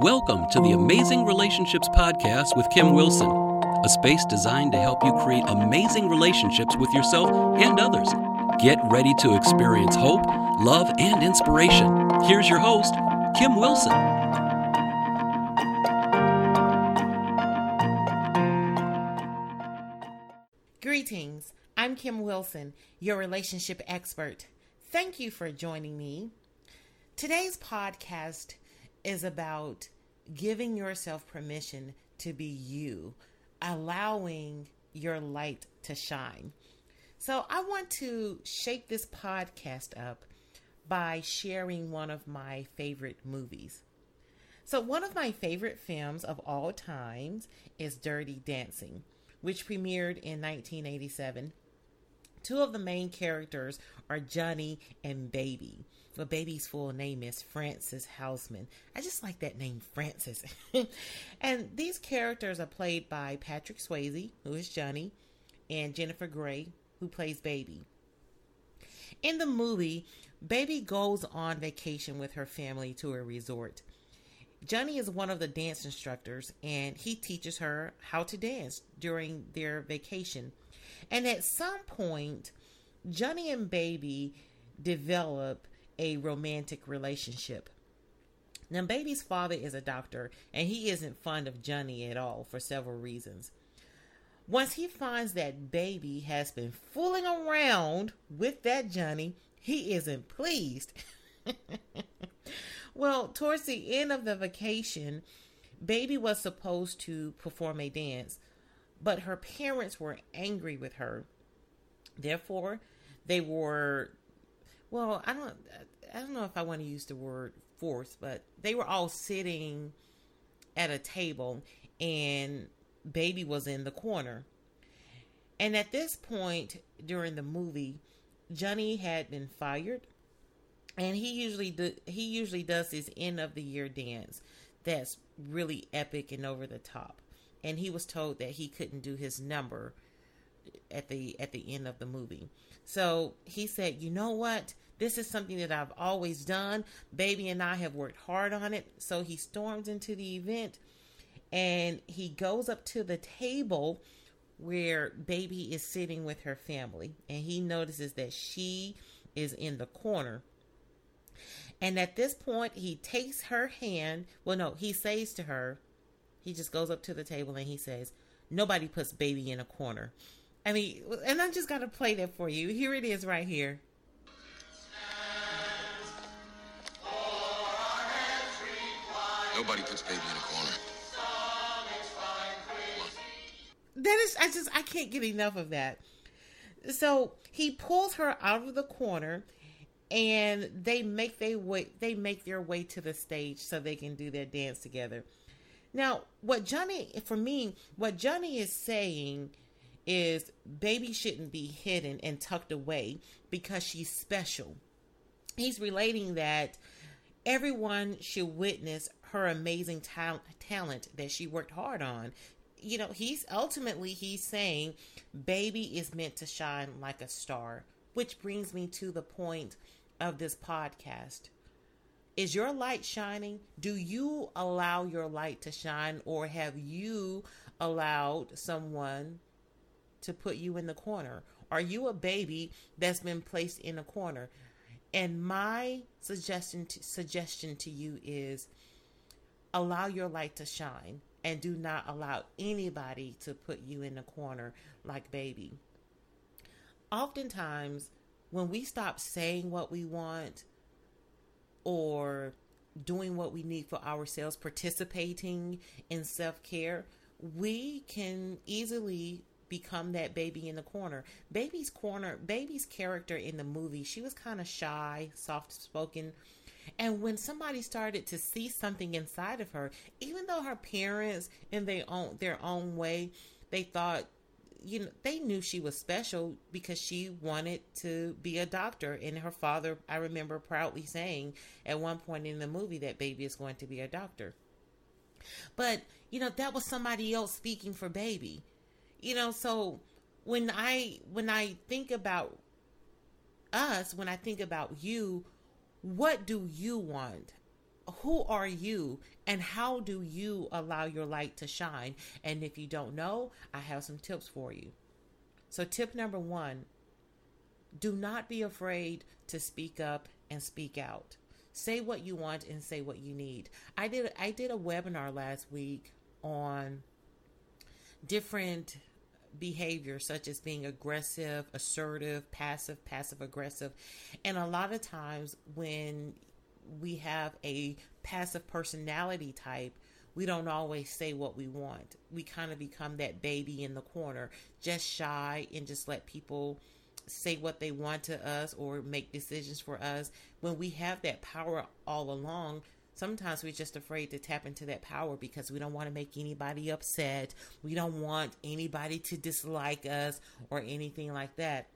Welcome to the Amazing Relationships Podcast with Kim Wilson, a space designed to help you create amazing relationships with yourself and others. Get ready to experience hope, love, and inspiration. Here's your host, Kim Wilson. Greetings. I'm Kim Wilson, your relationship expert. Thank you for joining me. Today's podcast is about giving yourself permission to be you, allowing your light to shine. So, I want to shake this podcast up by sharing one of my favorite movies. So, one of my favorite films of all times is Dirty Dancing, which premiered in 1987. Two of the main characters are Johnny and Baby. Well, Baby's full name is Frances Houseman. I just like that name, Frances. and these characters are played by Patrick Swayze, who is Johnny, and Jennifer Grey, who plays Baby. In the movie, Baby goes on vacation with her family to a resort. Johnny is one of the dance instructors and he teaches her how to dance during their vacation. And at some point, Johnny and Baby develop a romantic relationship. Now, Baby's father is a doctor, and he isn't fond of Johnny at all for several reasons. Once he finds that Baby has been fooling around with that Johnny, he isn't pleased. well, towards the end of the vacation, Baby was supposed to perform a dance, but her parents were angry with her. Therefore, they were well, I don't I don't know if I want to use the word force, but they were all sitting at a table and baby was in the corner. And at this point during the movie, Johnny had been fired and he usually do, he usually does his end of the year dance that's really epic and over the top. And he was told that he couldn't do his number at the at the end of the movie. So he said, "You know what? This is something that I've always done. Baby and I have worked hard on it." So he storms into the event and he goes up to the table where baby is sitting with her family and he notices that she is in the corner. And at this point, he takes her hand. Well, no, he says to her, he just goes up to the table and he says, Nobody puts baby in a corner. I mean, and I just got to play that for you. Here it is right here. Nobody puts baby in a corner. That is, I just, I can't get enough of that. So he pulls her out of the corner, and they make they way. They make their way to the stage so they can do their dance together. Now, what Johnny, for me, what Johnny is saying is baby shouldn't be hidden and tucked away because she's special. He's relating that everyone should witness her amazing ta- talent that she worked hard on. You know, he's ultimately he's saying baby is meant to shine like a star, which brings me to the point of this podcast. Is your light shining? Do you allow your light to shine or have you allowed someone to put you in the corner? Are you a baby that's been placed in a corner? And my suggestion to, suggestion to you is allow your light to shine and do not allow anybody to put you in a corner like baby. Oftentimes, when we stop saying what we want or doing what we need for ourselves, participating in self care, we can easily become that baby in the corner. Baby's corner, baby's character in the movie, she was kind of shy, soft spoken. And when somebody started to see something inside of her, even though her parents in their own their own way, they thought you know they knew she was special because she wanted to be a doctor. And her father I remember proudly saying at one point in the movie that baby is going to be a doctor. But you know that was somebody else speaking for baby. You know so when i when i think about us when i think about you what do you want who are you and how do you allow your light to shine? And if you don't know, I have some tips for you. So, tip number one do not be afraid to speak up and speak out. Say what you want and say what you need. I did I did a webinar last week on different behavior such as being aggressive, assertive, passive, passive aggressive. And a lot of times when we have a passive personality type, we don't always say what we want. We kind of become that baby in the corner, just shy and just let people say what they want to us or make decisions for us. When we have that power all along, sometimes we're just afraid to tap into that power because we don't want to make anybody upset. We don't want anybody to dislike us or anything like that.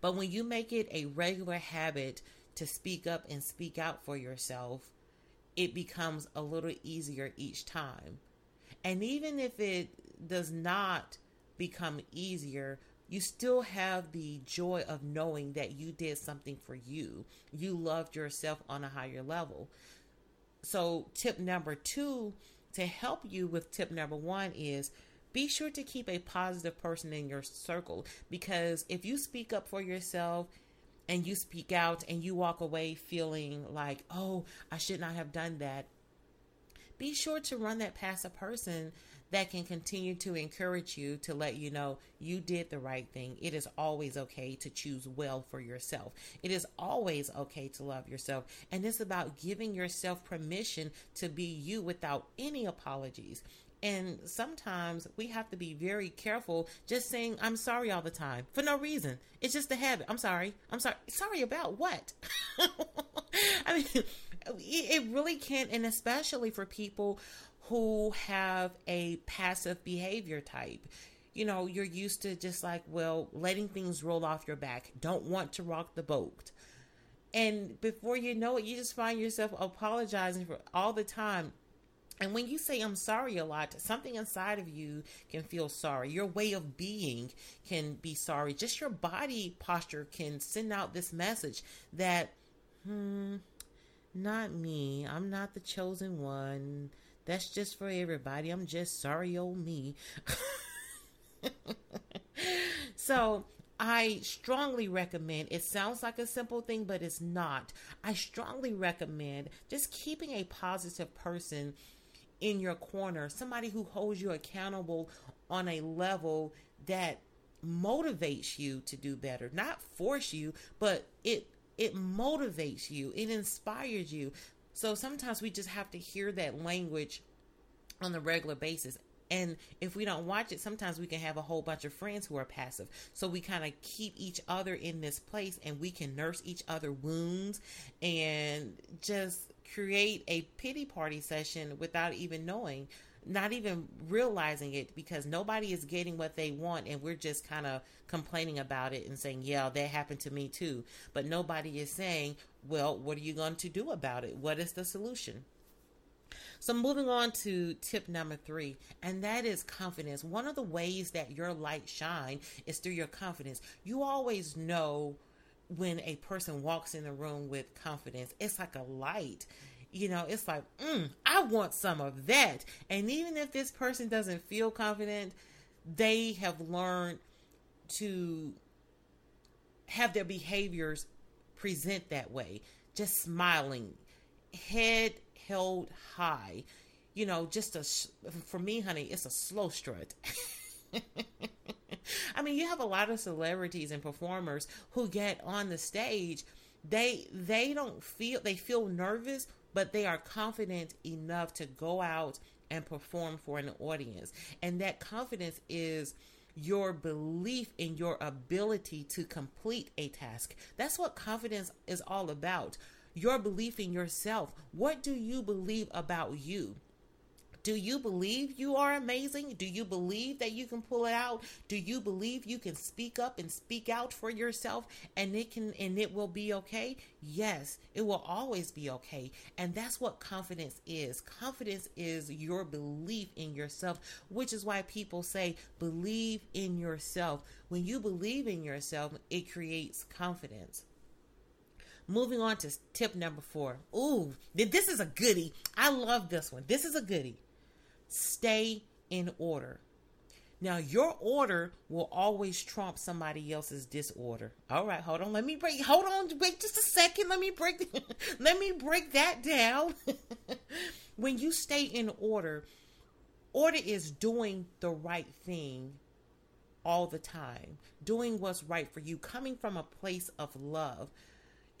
But when you make it a regular habit to speak up and speak out for yourself, it becomes a little easier each time. And even if it does not become easier, you still have the joy of knowing that you did something for you. You loved yourself on a higher level. So, tip number two to help you with tip number one is be sure to keep a positive person in your circle because if you speak up for yourself and you speak out and you walk away feeling like, oh, I should not have done that, be sure to run that past a person that can continue to encourage you to let you know you did the right thing. It is always okay to choose well for yourself. It is always okay to love yourself. And it's about giving yourself permission to be you without any apologies. And sometimes we have to be very careful just saying, I'm sorry all the time for no reason. It's just a habit. I'm sorry. I'm sorry. Sorry about what? I mean, it really can't, and especially for people who have a passive behavior type. You know, you're used to just like, well, letting things roll off your back, don't want to rock the boat. And before you know it, you just find yourself apologizing for all the time and when you say I'm sorry a lot, something inside of you can feel sorry. Your way of being can be sorry. Just your body posture can send out this message that, hmm, not me. I'm not the chosen one. That's just for everybody. I'm just sorry, old me. so I strongly recommend, it sounds like a simple thing, but it's not. I strongly recommend just keeping a positive person in your corner, somebody who holds you accountable on a level that motivates you to do better, not force you, but it it motivates you, it inspires you. So sometimes we just have to hear that language on a regular basis. And if we don't watch it, sometimes we can have a whole bunch of friends who are passive. So we kind of keep each other in this place and we can nurse each other wounds and just create a pity party session without even knowing, not even realizing it because nobody is getting what they want and we're just kind of complaining about it and saying, yeah, that happened to me too. But nobody is saying, well, what are you going to do about it? What is the solution? So, moving on to tip number three, and that is confidence. One of the ways that your light shine is through your confidence. You always know when a person walks in the room with confidence. It's like a light. You know, it's like, mm, I want some of that. And even if this person doesn't feel confident, they have learned to have their behaviors present that way. Just smiling, head held high. You know, just a, for me, honey, it's a slow strut. I mean, you have a lot of celebrities and performers who get on the stage. They they don't feel they feel nervous, but they are confident enough to go out and perform for an audience. And that confidence is your belief in your ability to complete a task. That's what confidence is all about. Your belief in yourself. What do you believe about you? Do you believe you are amazing? Do you believe that you can pull it out? Do you believe you can speak up and speak out for yourself and it can and it will be okay? Yes, it will always be okay. And that's what confidence is. Confidence is your belief in yourself, which is why people say believe in yourself. When you believe in yourself, it creates confidence. moving on to tip number four. Ooh, this is a goodie. I love this one. This is a goodie. Stay in order. Now, your order will always trump somebody else's disorder. All right, hold on. Let me break. Hold on. Wait just a second. Let me break. let me break that down. when you stay in order, order is doing the right thing all the time, doing what's right for you, coming from a place of love.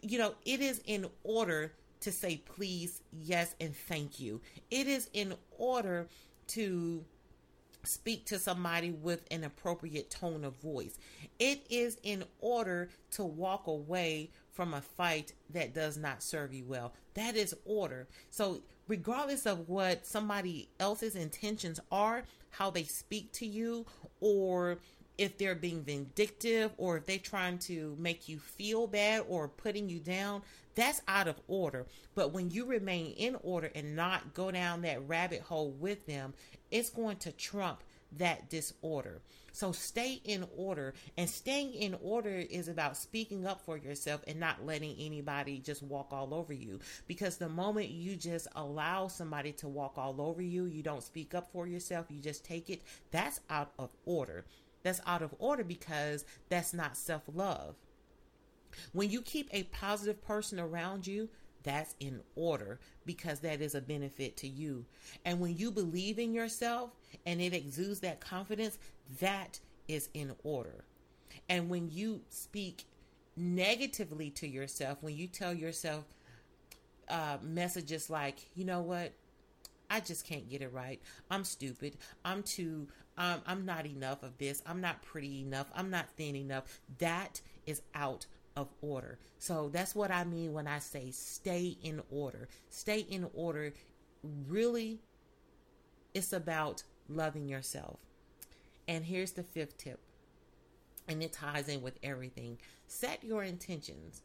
You know, it is in order to say please, yes, and thank you. It is in order to speak to somebody with an appropriate tone of voice. It is in order to walk away from a fight that does not serve you well. That is order. So, regardless of what somebody else's intentions are, how they speak to you, or if they're being vindictive, or if they're trying to make you feel bad or putting you down, that's out of order. But when you remain in order and not go down that rabbit hole with them, it's going to trump that disorder. So stay in order. And staying in order is about speaking up for yourself and not letting anybody just walk all over you. Because the moment you just allow somebody to walk all over you, you don't speak up for yourself, you just take it, that's out of order. That's out of order because that's not self love. When you keep a positive person around you, that's in order because that is a benefit to you. And when you believe in yourself and it exudes that confidence, that is in order. And when you speak negatively to yourself, when you tell yourself uh, messages like, you know what, I just can't get it right. I'm stupid. I'm too. Um, I'm not enough of this. I'm not pretty enough. I'm not thin enough. That is out of order. So that's what I mean when I say stay in order. Stay in order really it's about loving yourself. And here's the fifth tip. And it ties in with everything. Set your intentions.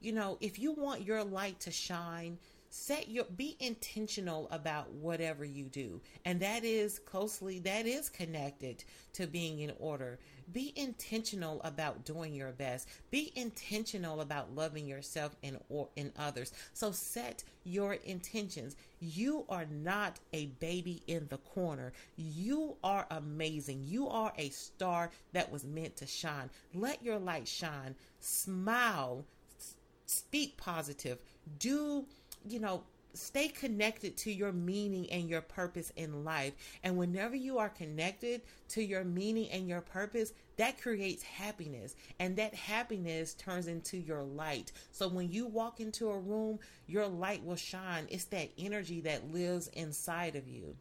You know, if you want your light to shine, set your be intentional about whatever you do. And that is closely that is connected to being in order. Be intentional about doing your best. Be intentional about loving yourself and or in others. So set your intentions. You are not a baby in the corner. You are amazing. You are a star that was meant to shine. Let your light shine. Smile. Speak positive. Do you know, stay connected to your meaning and your purpose in life. And whenever you are connected to your meaning and your purpose, that creates happiness. And that happiness turns into your light. So when you walk into a room, your light will shine. It's that energy that lives inside of you.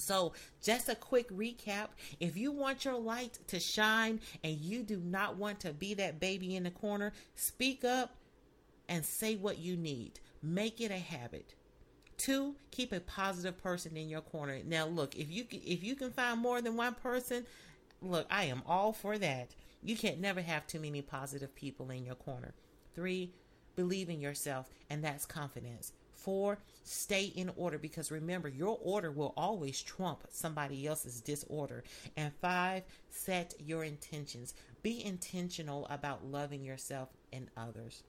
So, just a quick recap if you want your light to shine and you do not want to be that baby in the corner, speak up and say what you need. Make it a habit. Two, keep a positive person in your corner. Now, look, if you if you can find more than one person, look, I am all for that. You can't never have too many positive people in your corner. Three, believe in yourself, and that's confidence. Four, stay in order because remember, your order will always trump somebody else's disorder. And five, set your intentions. Be intentional about loving yourself and others.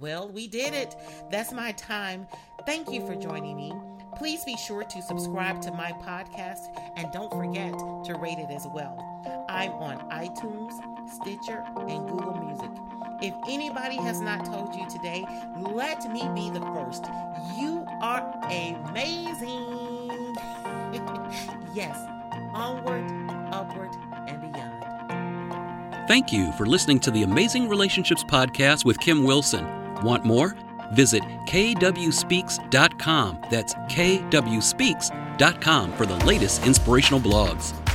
Well, we did it. That's my time. Thank you for joining me. Please be sure to subscribe to my podcast and don't forget to rate it as well. I'm on iTunes, Stitcher, and Google Music. If anybody has not told you today, let me be the first. You are amazing. yes, onward. Thank you for listening to the Amazing Relationships Podcast with Kim Wilson. Want more? Visit kwspeaks.com. That's kwspeaks.com for the latest inspirational blogs.